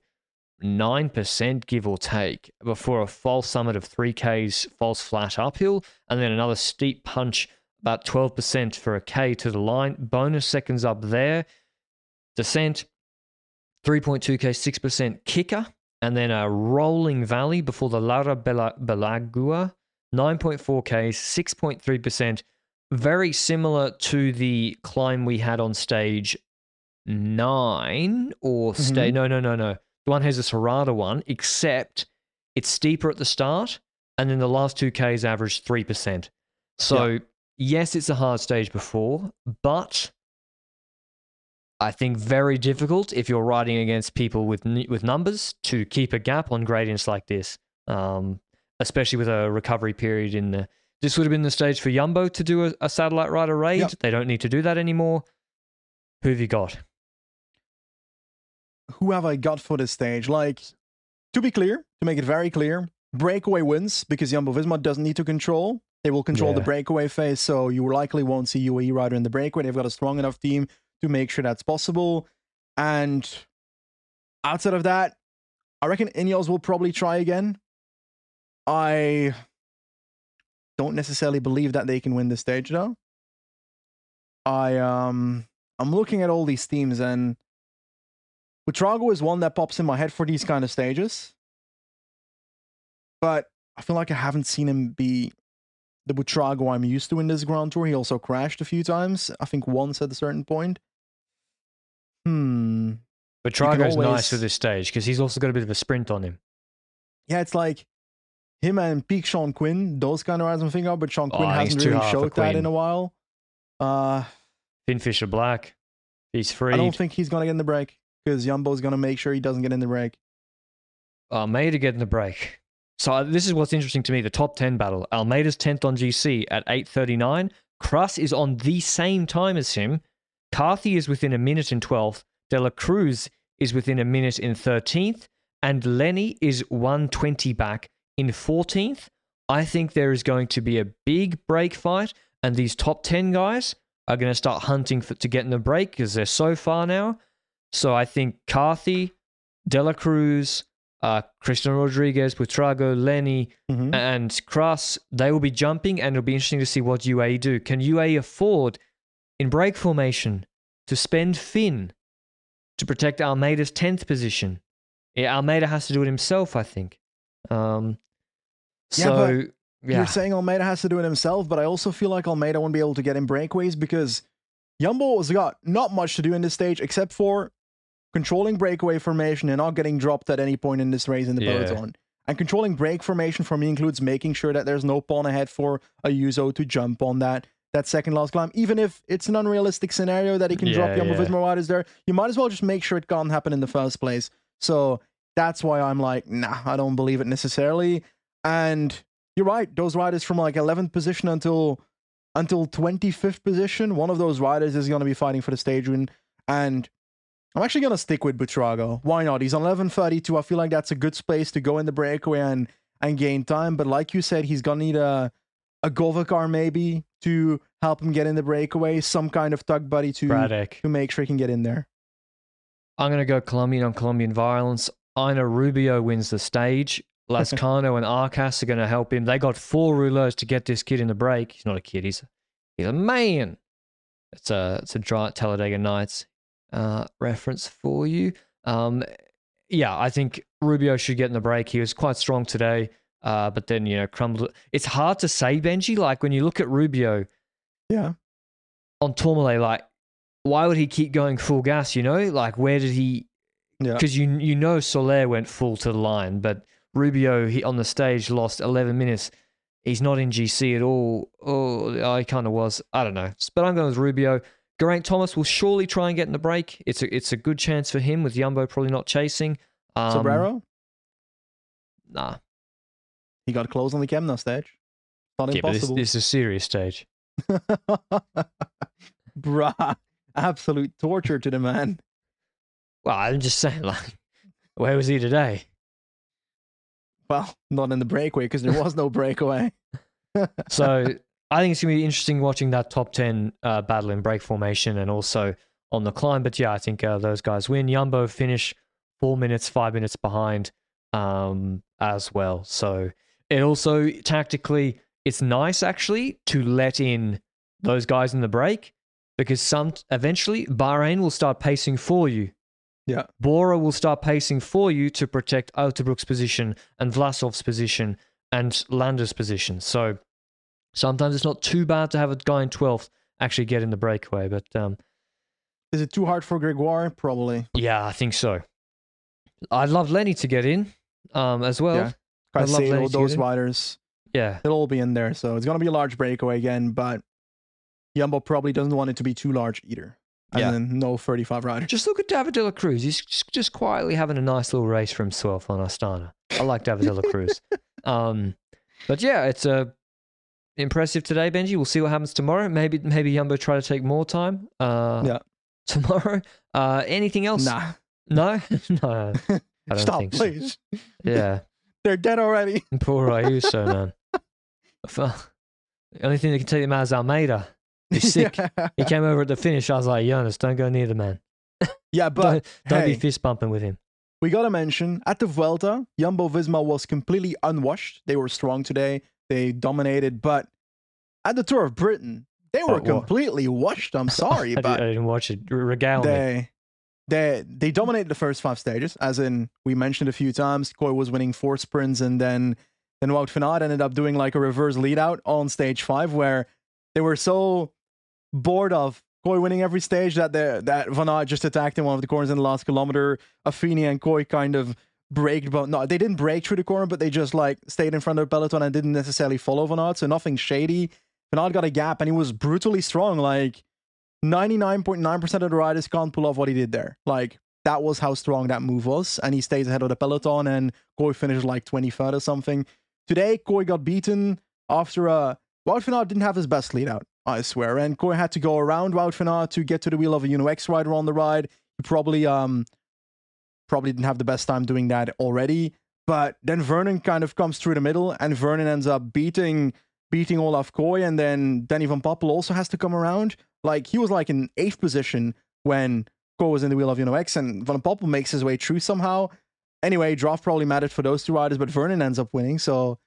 9% give or take before a false summit of 3Ks false flat uphill, and then another steep punch about 12% for a K to the line. Bonus seconds up there. Descent, 3.2K, 6% kicker, and then a rolling valley before the Larra Bela- Belagua, 9.4K, 6.3%. Very similar to the climb we had on stage nine or stay. Mhm. No, no, no, no. The one has a Serrata one, except it's steeper at the start, and then the last two Ks average 3%. So, yes, it's a hard stage before, but I think very difficult if you're riding against people with with numbers to keep a gap on gradients like this, um, especially with a recovery period in the. This would have been the stage for Yumbo to do a, a satellite rider raid. Yep. They don't need to do that anymore. Who have you got? Who have I got for this stage? Like, to be clear, to make it very clear, breakaway wins because Jumbo Visma doesn't need to control. They will control the breakaway phase, so you likely won't see UAE rider in the breakaway. They've got a strong enough team to make sure that's possible. And outside of that, I reckon Ineos will probably try again. I don't necessarily believe that they can win the stage though. I um I'm looking at all these teams and Buitrago is one that pops in my head for these kind of stages. But I feel like I haven't seen him be the Buitrago I'm used to in this Grand Tour. He also crashed a few times. I think once at a certain point. Hmm. But can Trago's always- nice for this stage because he's also got a bit of a sprint on him. Yeah, it's like him and Peak Sean Quinn, those kind of riders I'm thinking of, but Sean Quinn Oh, he's hasn't really showed that in a while. Uh Finn Fisher-Black, he's free. I don't think he's gonna get in the break because Jumbo's gonna make sure he doesn't get in the break. Almeida getting the break. So uh, this is what's interesting to me: the top ten battle. Almeida's tenth on GC at eight thirty nine. Cras is on the same time as him. Carthy is within a minute in twelfth. De La Cruz is within a minute in 13th, and Lenny is 120 back in 14th. I think there is going to be a big break fight, and these top 10 guys are going to start hunting for, to get in the break because they're so far now. So I think Carthy, Dela Cruz, uh, Christian Rodriguez, Buitrago, Lenny, Mhm. and Kras, they will be jumping, and it'll be interesting to see what UAE do. Can UAE afford, in break formation, to spend Finn to protect Almeida's 10th position? Yeah, Almeida has to do it himself, I think. Um, Yeah, so, yeah. You're saying Almeida has to do it himself, but I also feel like Almeida won't be able to get in breakaways because Jumbo has got not much to do in this stage except for controlling breakaway formation and not getting dropped at any point in this race in the Yeah. peloton. And controlling break formation for me includes making sure that there's no pawn ahead for Ayuso to jump on that that second last climb. Even if it's an unrealistic scenario that he can drop Yeah, Jumbo yeah. Visma riders there, you might as well just make sure it can't happen in the first place. So that's why I'm like, nah, I don't believe it necessarily. And you're right, those riders from like 11th position until until 25th position, one of those riders is going to be fighting for the stage win. And I'm actually going to stick with Buitrago. Why not? He's on 11:32. I feel like that's a good space to go in the breakaway and and gain time. But like you said, he's going to need a a Gova car maybe to help him get in the breakaway, some kind of tug buddy to Braddock. to make sure he can get in there. I'm going to go Colombian on Colombian violence. Einer Rubio wins the stage. Lazkano and Arcas are going to help him. They got four rouleaux to get this kid in the break. He's not a kid. He's a, he's a man. It's a it's a dry Talladega Nights uh, reference for you. Um, yeah, I think Rubio should get in the break. He was quite strong today, uh, but then you know crumbled. It's hard to say, Benji. Like when you look at Rubio Yeah. on Tourmalet, like why would he keep going full gas? You know, like where did he? Yeah. because you you know Soler went full to the line, but Rubio he, on the stage lost 11 minutes. He's not in GC at all. Oh, I kind of was. I don't know, but I'm going with Rubio. Geraint Thomas will surely try and get in the break. It's a it's a good chance for him with Jumbo probably not chasing. Um, Sobrero, Nah, he got closed on the Kemna stage. Not yeah, but this, impossible. this is a serious stage. Bruh, absolute torture to the man. Well, I'm just saying, like, where was he today? Well, not in the breakaway because there was no breakaway. So I think it's going to be interesting watching that top 10 uh, battle in break formation and also on the climb. But yeah, I think uh, those guys win. Yumbo finish four minutes, five minutes behind um, as well. So it also tactically, it's nice actually to let in those guys in the break because some eventually Bahrain will start pacing for you. Yeah. Bora will start pacing for you to protect Uijtdebroeks's position and Vlasov's position and Landa's position. So sometimes it's not too bad to have a guy in 12th actually get in the breakaway. But um, Is it too hard for Gregoire? Probably. yeah, I think so. I'd love Lenny to get in um, as well. Yeah. I'd love Lenny to those riders, Yeah. they'll all be in there. So it's going to be a large breakaway again, but Jumbo probably doesn't want it to be too large either. And Yeah. then no 35 riders. Just look at David De La Cruz. He's just, just quietly having a nice little race for himself on Astana. I like David De La Cruz. um, but yeah, it's uh, impressive today, Benji. We'll see what happens tomorrow. Maybe maybe Yumbo try to take more time. Uh, Yeah. Tomorrow. Uh, anything else? Nah. No. no. I don't Stop, think so. please. Yeah. They're dead already. Poor Ayuso, man. The only thing that can take him out is Almeida. He's sick. yeah. He came over at the finish. I was like, Jonas, don't go near the man. Yeah, but don't don't hey, be fist bumping with him. we got to mention at the Vuelta, Jumbo Visma was completely unwashed. They were strong today. They dominated, but at the Tour of Britain, they were Oh, completely washed. I'm sorry, but I didn't watch it. R- Regale me. they they they dominated the first five stages, as in we mentioned a few times. Kooij was winning four sprints, and then then Wout van Aert ended up doing like a reverse lead out on stage five, where they were so bored of Kooij winning every stage that that Van Aert just attacked in one of the corners in the last kilometer. Affini and Kooij kind of braked, but no, they didn't break through the corner, but they just like stayed in front of the peloton and didn't necessarily follow Van Aert, so nothing shady. Van Aert got a gap, and he was brutally strong, like. 99.9% of the riders can't pull off what he did there. Like, that was how strong that move was. And he stays ahead of the peloton, and Kooij finished like 23rd or something. Today, Kooij got beaten after a. Wout van Aert didn't have his best lead out, I swear. And Kooij had to go around Wout van Aert to get to the wheel of a Uno X rider on the ride. He probably um probably didn't have the best time doing that already. But then Vernon kind of comes through the middle, and Vernon ends up beating beating Olav Kooij, and then Danny Van Poppel also has to come around. Like he was like in eighth position when Koy was in the wheel of Uno X, and Van Poppel makes his way through somehow. Anyway, draft probably mattered for those two riders, but Vernon ends up winning, so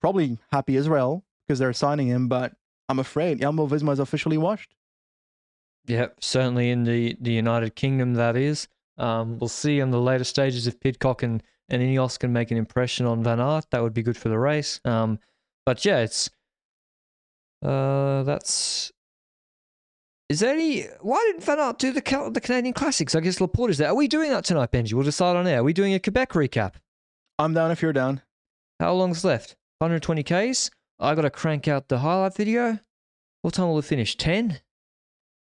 probably happy Israel because they're signing him. But I'm afraid Jumbo Visma is officially washed. Yeah, certainly in the, the United Kingdom, that is. Um, we'll see in the later stages if Pidcock and, and Ineos can make an impression on Van Aert. That would be good for the race. Um, but yeah, it's uh, that's. Is there any? Why didn't Van Aert do the the Canadian Classics? I guess Laporte is there. Are we doing that tonight, Benji? We'll decide on air. Are we doing a Quebec recap? I'm down if you're down. How long's left? 120 Ks. I got to crank out the highlight video. What time will it finish? 10.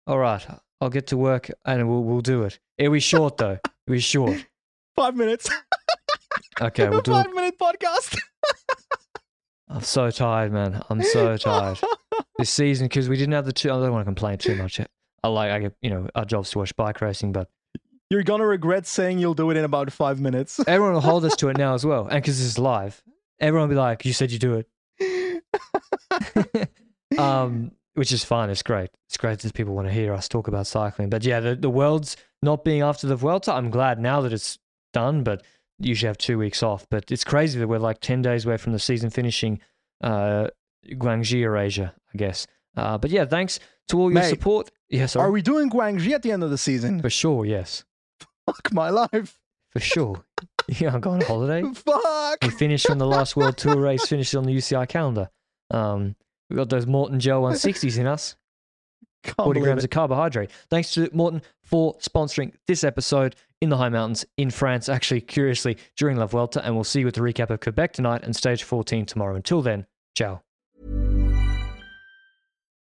All right, I'll get to work and we'll we'll do it. It'll be short though. It'll be short. Five minutes. Okay, we'll do five minute podcast. I'm so tired, man. I'm so tired. this season because we didn't have the two. I don't want to complain too much. I like, I get, you know, our job's to watch bike racing, but You're gonna regret saying you'll do it in about five minutes. everyone will hold us to it now as well. And because this is live, everyone will be like, "You said you do it," um, which is fine. It's great. It's great that people want to hear us talk about cycling. But yeah, the the world's not being after the Vuelta. I'm glad now that it's done, but you usually have two weeks off. But it's crazy that we're like ten days away from the season finishing. Uh, Guangxi or Asia, I guess. Uh, but yeah, thanks to all your Mate, support. Yes, yeah, Are we doing Guangxi at the end of the season? for sure. Yes, Fuck my life. for sure. yeah, I'm going on holiday. Fuck. We finished when the last World Tour race finished on the UCI calendar. Um, we got those Maurten Gel 160s in us, Can't 40 grams it. of carbohydrate. Thanks to Maurten for sponsoring this episode in the high mountains in France, actually, curiously, during La Vuelta. And we'll see you with the recap of Quebec tonight and stage 14 tomorrow. Until then, ciao.